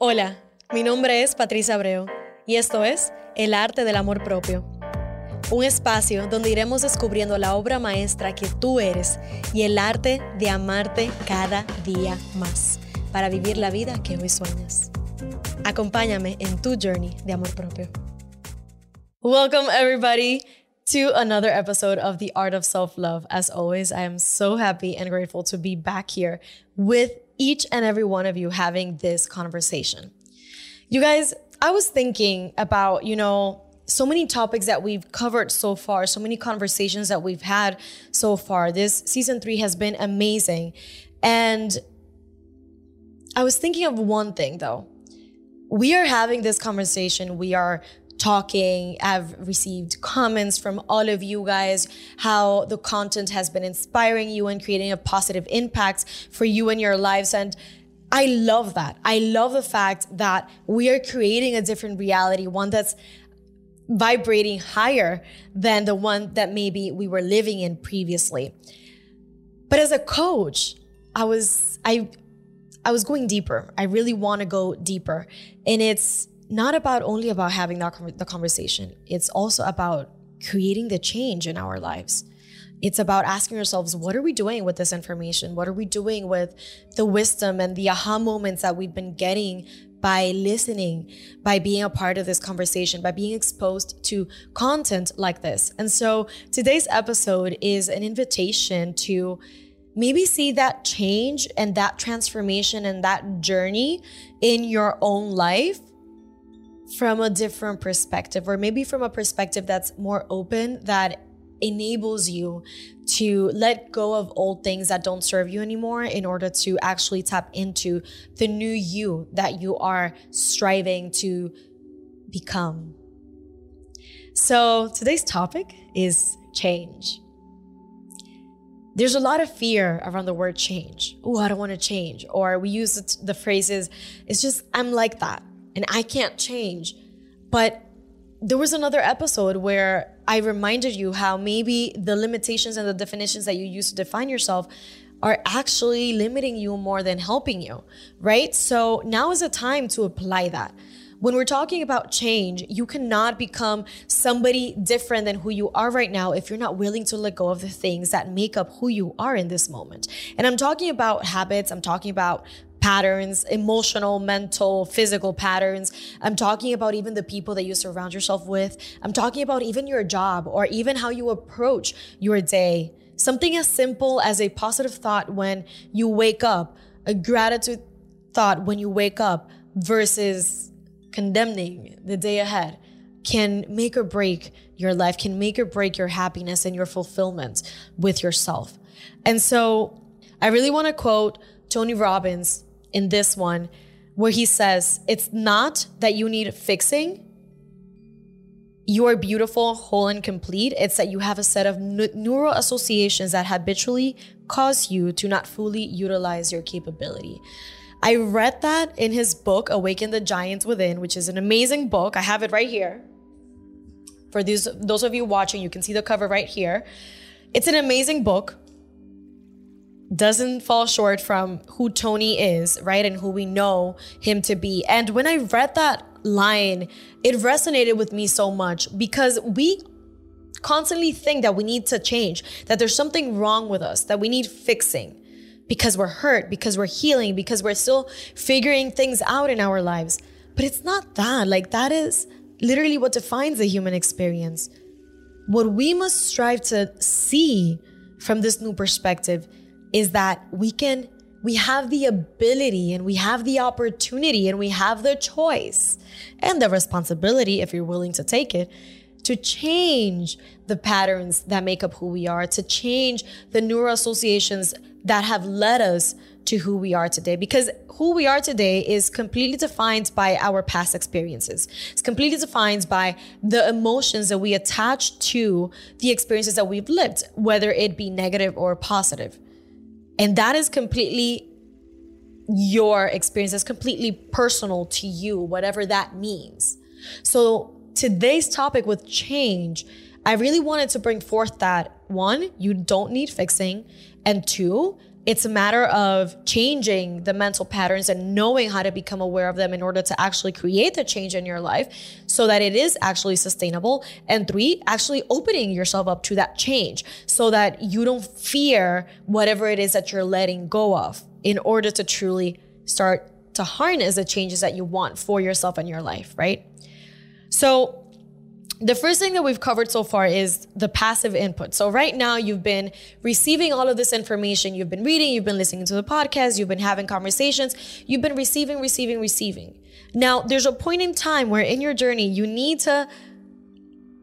Hola, mi nombre es Patricia Abreu y esto es El Arte del Amor Propio. Un espacio donde iremos descubriendo la obra maestra que tú eres y el arte de amarte cada día más para vivir la vida que hoy sueñas. Acompáñame en tu journey de amor propio. Welcome, everybody, to another episode of The Art of Self Love. As always, I am so happy and grateful to be back here with each and every one of you having this conversation. You guys, I was thinking about, you know, so many topics that we've covered so far, so many conversations that we've had so far. This season three has been amazing. And I was thinking of one thing though. We are having this conversation. We are talking. I've received comments from all of you guys how the content has been inspiring you and creating a positive impact for you and your lives. And I love that. I love the fact that we are creating a different reality, one that's vibrating higher than the one that maybe we were living in previously. But as a coach, I was I I was going deeper. I really want to go deeper. And it's not about only about having that the conversation. It's also about creating the change in our lives. It's about asking ourselves, what are we doing with this information? What are we doing with the wisdom and the aha moments that we've been getting by listening, by being a part of this conversation, by being exposed to content like this? And so today's episode is an invitation to maybe see that change and that transformation and that journey in your own life from a different perspective, or maybe from a perspective that's more open, that enables you to let go of old things that don't serve you anymore in order to actually tap into the new you that you are striving to become. So, today's topic is change. There's a lot of fear around the word change. Oh, I don't want to change. Or we use the phrases, it's just, I'm like that and I can't change. But there was another episode where I reminded you how maybe the limitations and the definitions that you use to define yourself are actually limiting you more than helping you, right? So now is the time to apply that. When we're talking about change, you cannot become somebody different than who you are right now if you're not willing to let go of the things that make up who you are in this moment. And I'm talking about habits, I'm talking about patterns, emotional, mental, physical patterns. I'm talking about even the people that you surround yourself with. I'm talking about even your job or even how you approach your day. Something as simple as a positive thought when you wake up, a gratitude thought when you wake up versus condemning the day ahead can make or break your life, can make or break your happiness and your fulfillment with yourself. And so I really want to quote Tony Robbins in this one where he says, It's not that you need fixing. You are beautiful, whole, and complete. It's that you have a set of neural associations that habitually cause you to not fully utilize your capability. I read that in his book, Awaken the Giants Within, which is an amazing book. I have it right here. For those, those of you watching, you can see the cover right here. It's an amazing book doesn't fall short from who Tony is, right? And who we know him to be. And when I read that line, it resonated with me so much because we constantly think that we need to change, that there's something wrong with us, that we need fixing because we're hurt, because we're healing, because we're still figuring things out in our lives. But it's not that. Like, that is literally what defines the human experience. What we must strive to see from this new perspective is that we can we have the ability and we have the opportunity and we have the choice and the responsibility if you're willing to take it to change the patterns that make up who we are to change the neural associations that have led us to who we are today because who we are today is completely defined by our past experiences. It's completely defined by the emotions that we attach to the experiences that we've lived, whether it be negative or positive. And that is completely your experience. It's completely personal to you, whatever that means. So today's topic with change, I really wanted to bring forth that one, you don't need fixing. And two, It's a matter of changing the mental patterns and knowing how to become aware of them in order to actually create the change in your life so that it is actually sustainable. And three, actually opening yourself up to that change so that you don't fear whatever it is that you're letting go of in order to truly start to harness the changes that you want for yourself and your life, right? So, the first thing that we've covered so far is the passive input. So, right now, you've been receiving all of this information. You've been reading, you've been listening to the podcast, you've been having conversations, you've been receiving, receiving, receiving. Now, there's a point in time where in your journey, you need to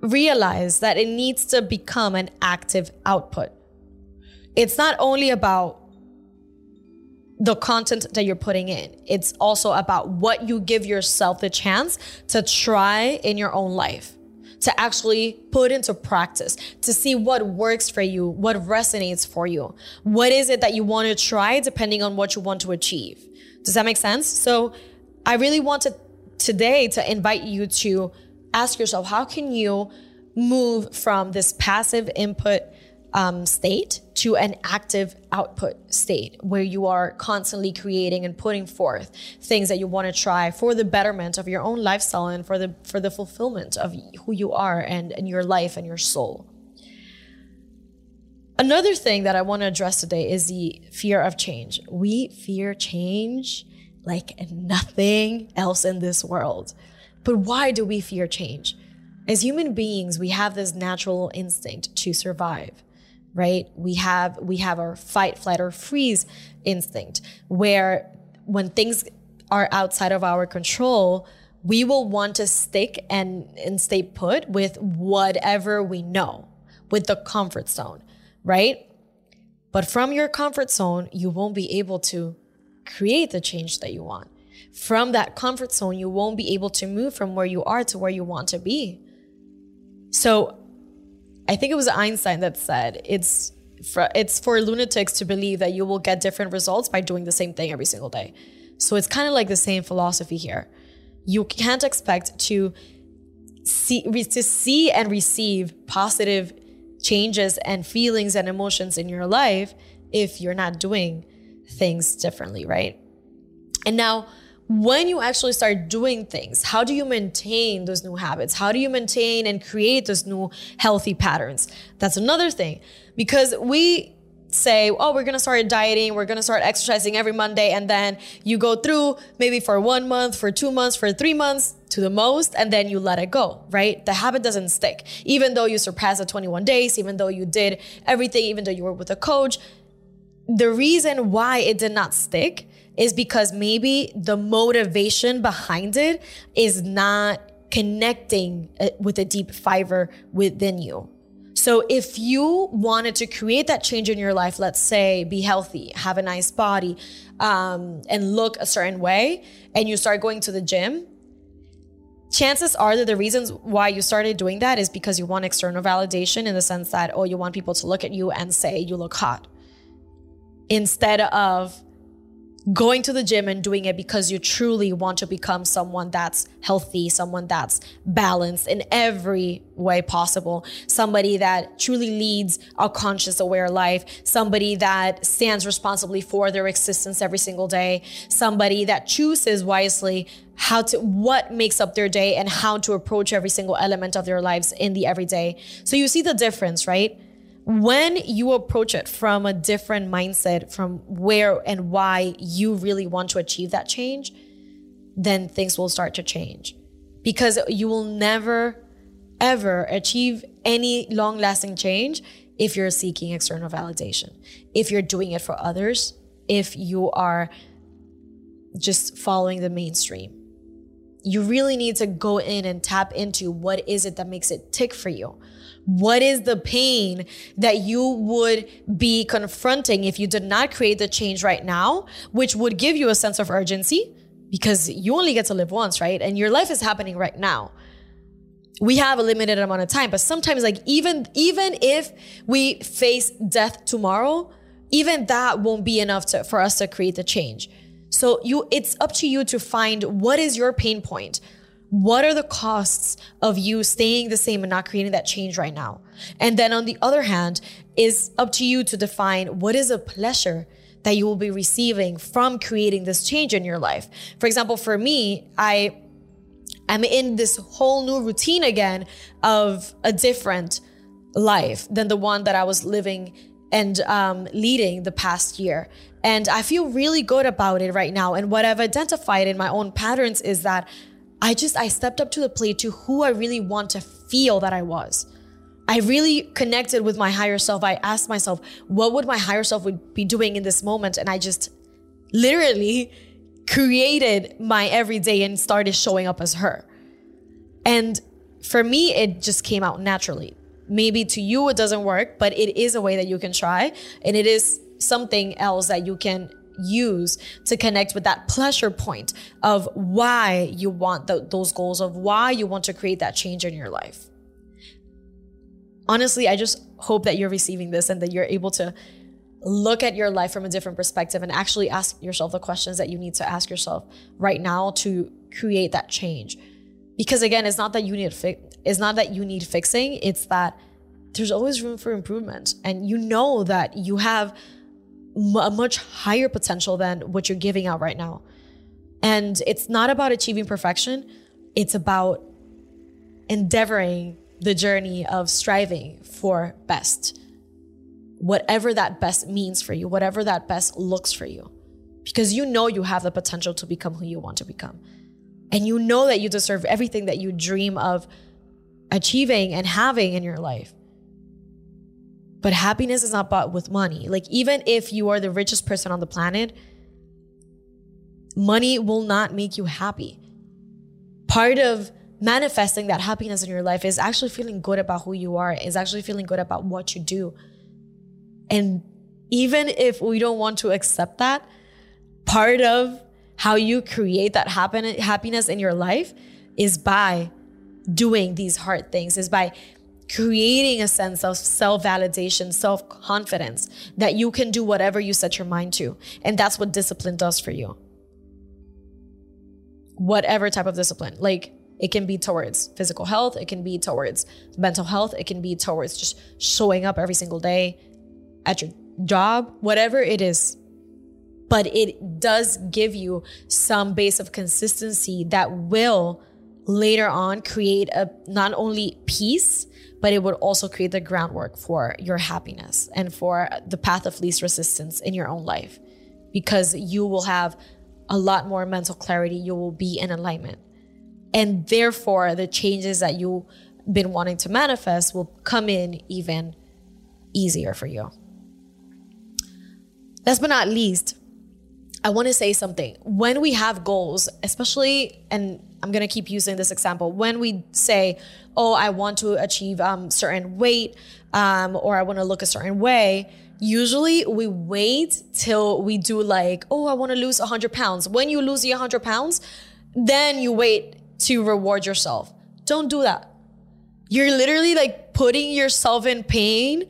realize that it needs to become an active output. It's not only about the content that you're putting in. It's also about what you give yourself the chance to try in your own life to actually put into practice, to see what works for you, what resonates for you. What is it that you want to try depending on what you want to achieve? Does that make sense? So I really wanted today to invite you to ask yourself how can you move from this passive input um, state to an active output state where you are constantly creating and putting forth things that you want to try for the betterment of your own lifestyle and for the for the fulfillment of who you are and, and your life and your soul. Another thing that I want to address today is the fear of change. We fear change like nothing else in this world. But why do we fear change? As human beings, we have this natural instinct to survive right? We have we have our fight, flight, or freeze instinct where when things are outside of our control, we will want to stick and, and stay put with whatever we know, with the comfort zone, right? But from your comfort zone, you won't be able to create the change that you want. From that comfort zone, you won't be able to move from where you are to where you want to be. So I think it was Einstein that said it's for, it's for lunatics to believe that you will get different results by doing the same thing every single day. So it's kind of like the same philosophy here. You can't expect to see to see and receive positive changes and feelings and emotions in your life if you're not doing things differently, right? And now when you actually start doing things, how do you maintain those new habits? How do you maintain and create those new healthy patterns? That's another thing because we say, oh, we're gonna start dieting, we're gonna start exercising every Monday, and then you go through maybe for one month, for two months, for three months to the most, and then you let it go, right? The habit doesn't stick. Even though you surpassed the 21 days, even though you did everything, even though you were with a coach, the reason why it did not stick is because maybe the motivation behind it is not connecting uh, with a deep fiber within you. So if you wanted to create that change in your life, let's say be healthy, have a nice body, um, and look a certain way, and you start going to the gym, chances are that the reasons why you started doing that is because you want external validation in the sense that, oh, you want people to look at you and say you look hot. Instead of going to the gym and doing it because you truly want to become someone that's healthy, someone that's balanced in every way possible, somebody that truly leads a conscious, aware life, somebody that stands responsibly for their existence every single day, somebody that chooses wisely how to what makes up their day and how to approach every single element of their lives in the everyday. So you see the difference, right? When you approach it from a different mindset, from where and why you really want to achieve that change, then things will start to change. Because you will never, ever achieve any long lasting change if you're seeking external validation, if you're doing it for others, if you are just following the mainstream. You really need to go in and tap into what is it that makes it tick for you what is the pain that you would be confronting if you did not create the change right now, which would give you a sense of urgency because you only get to live once, right? And your life is happening right now. We have a limited amount of time, but sometimes like even even if we face death tomorrow, even that won't be enough to, for us to create the change. So you it's up to you to find what is your pain point what are the costs of you staying the same and not creating that change right now? And then on the other hand, is up to you to define what is a pleasure that you will be receiving from creating this change in your life. For example, for me, I am in this whole new routine again of a different life than the one that I was living and um, leading the past year. And I feel really good about it right now. And what I've identified in my own patterns is that I just, I stepped up to the plate to who I really want to feel that I was. I really connected with my higher self. I asked myself, what would my higher self would be doing in this moment? And I just literally created my everyday and started showing up as her. And for me, it just came out naturally. Maybe to you it doesn't work, but it is a way that you can try. And it is something else that you can use to connect with that pleasure point of why you want the, those goals, of why you want to create that change in your life. Honestly, I just hope that you're receiving this and that you're able to look at your life from a different perspective and actually ask yourself the questions that you need to ask yourself right now to create that change. Because again, it's not that you need fi- it's not that you need fixing, it's that there's always room for improvement and you know that you have a much higher potential than what you're giving out right now. And it's not about achieving perfection, it's about endeavoring the journey of striving for best. Whatever that best means for you, whatever that best looks for you. Because you know you have the potential to become who you want to become. And you know that you deserve everything that you dream of achieving and having in your life. But happiness is not bought with money. Like, even if you are the richest person on the planet, money will not make you happy. Part of manifesting that happiness in your life is actually feeling good about who you are, is actually feeling good about what you do. And even if we don't want to accept that, part of how you create that happiness in your life is by doing these hard things, is by creating a sense of self validation, self confidence that you can do whatever you set your mind to. And that's what discipline does for you. Whatever type of discipline. Like it can be towards physical health, it can be towards mental health, it can be towards just showing up every single day at your job, whatever it is. But it does give you some base of consistency that will later on create a not only peace but it would also create the groundwork for your happiness and for the path of least resistance in your own life because you will have a lot more mental clarity. You will be in alignment. And therefore, the changes that you've been wanting to manifest will come in even easier for you. Last but not least, I want to say something. When we have goals, especially, and I'm going to keep using this example, when we say, oh, I want to achieve um, certain weight um, or I want to look a certain way, usually we wait till we do like, oh, I want to lose 100 pounds. When you lose the 100 pounds, then you wait to reward yourself. Don't do that. You're literally like putting yourself in pain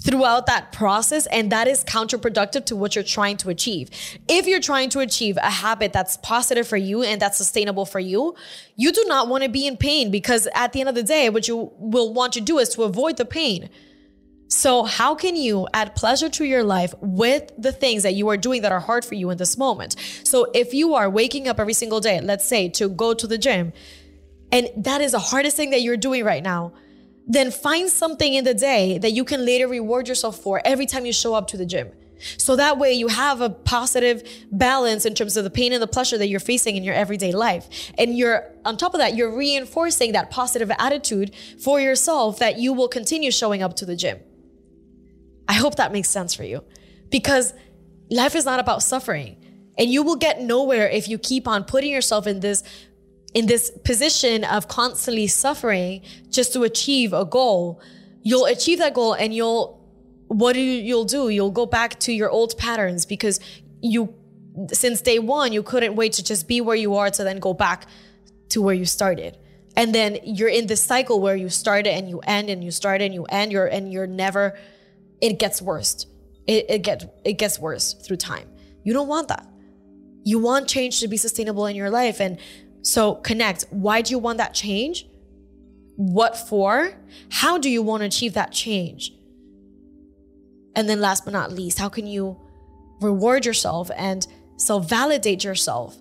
throughout that process and that is counterproductive to what you're trying to achieve. If you're trying to achieve a habit that's positive for you and that's sustainable for you, you do not want to be in pain because at the end of the day what you will want to do is to avoid the pain. So, how can you add pleasure to your life with the things that you are doing that are hard for you in this moment? So, if you are waking up every single day, let's say to go to the gym, and that is the hardest thing that you're doing right now, then find something in the day that you can later reward yourself for every time you show up to the gym. So that way you have a positive balance in terms of the pain and the pleasure that you're facing in your everyday life. And you're, on top of that, you're reinforcing that positive attitude for yourself that you will continue showing up to the gym. I hope that makes sense for you because life is not about suffering. And you will get nowhere if you keep on putting yourself in this in this position of constantly suffering just to achieve a goal, you'll achieve that goal and you'll what do you, you'll do? You'll go back to your old patterns because you since day one you couldn't wait to just be where you are to then go back to where you started. And then you're in this cycle where you started and you end and you start and you end you're and you're never it gets worse. It, it it gets worse through time. You don't want that. You want change to be sustainable in your life and so connect. Why do you want that change? What for? How do you want to achieve that change? And then last but not least, how can you reward yourself and self validate yourself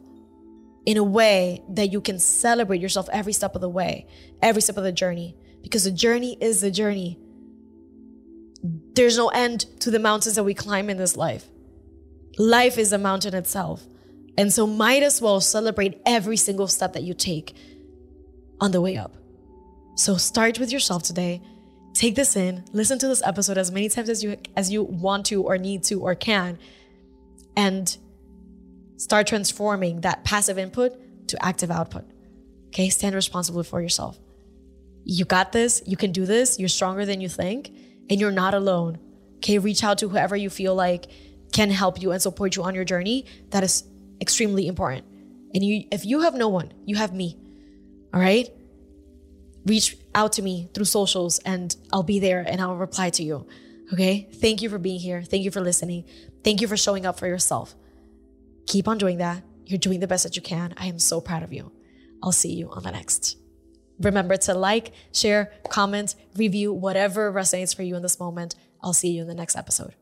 in a way that you can celebrate yourself every step of the way, every step of the journey, because the journey is the journey. There's no end to the mountains that we climb in this life. Life is a mountain itself. And so, might as well celebrate every single step that you take on the way up. So, start with yourself today. Take this in, listen to this episode as many times as you as you want to or need to or can and start transforming that passive input to active output. Okay, stand responsible for yourself. You got this, you can do this, you're stronger than you think, and you're not alone. Okay, reach out to whoever you feel like can help you and support you on your journey. That is extremely important. And you if you have no one, you have me. All right? Reach out to me through socials and I'll be there and I'll reply to you. Okay? Thank you for being here. Thank you for listening. Thank you for showing up for yourself. Keep on doing that. You're doing the best that you can. I am so proud of you. I'll see you on the next. Remember to like, share, comment, review, whatever resonates for you in this moment. I'll see you in the next episode.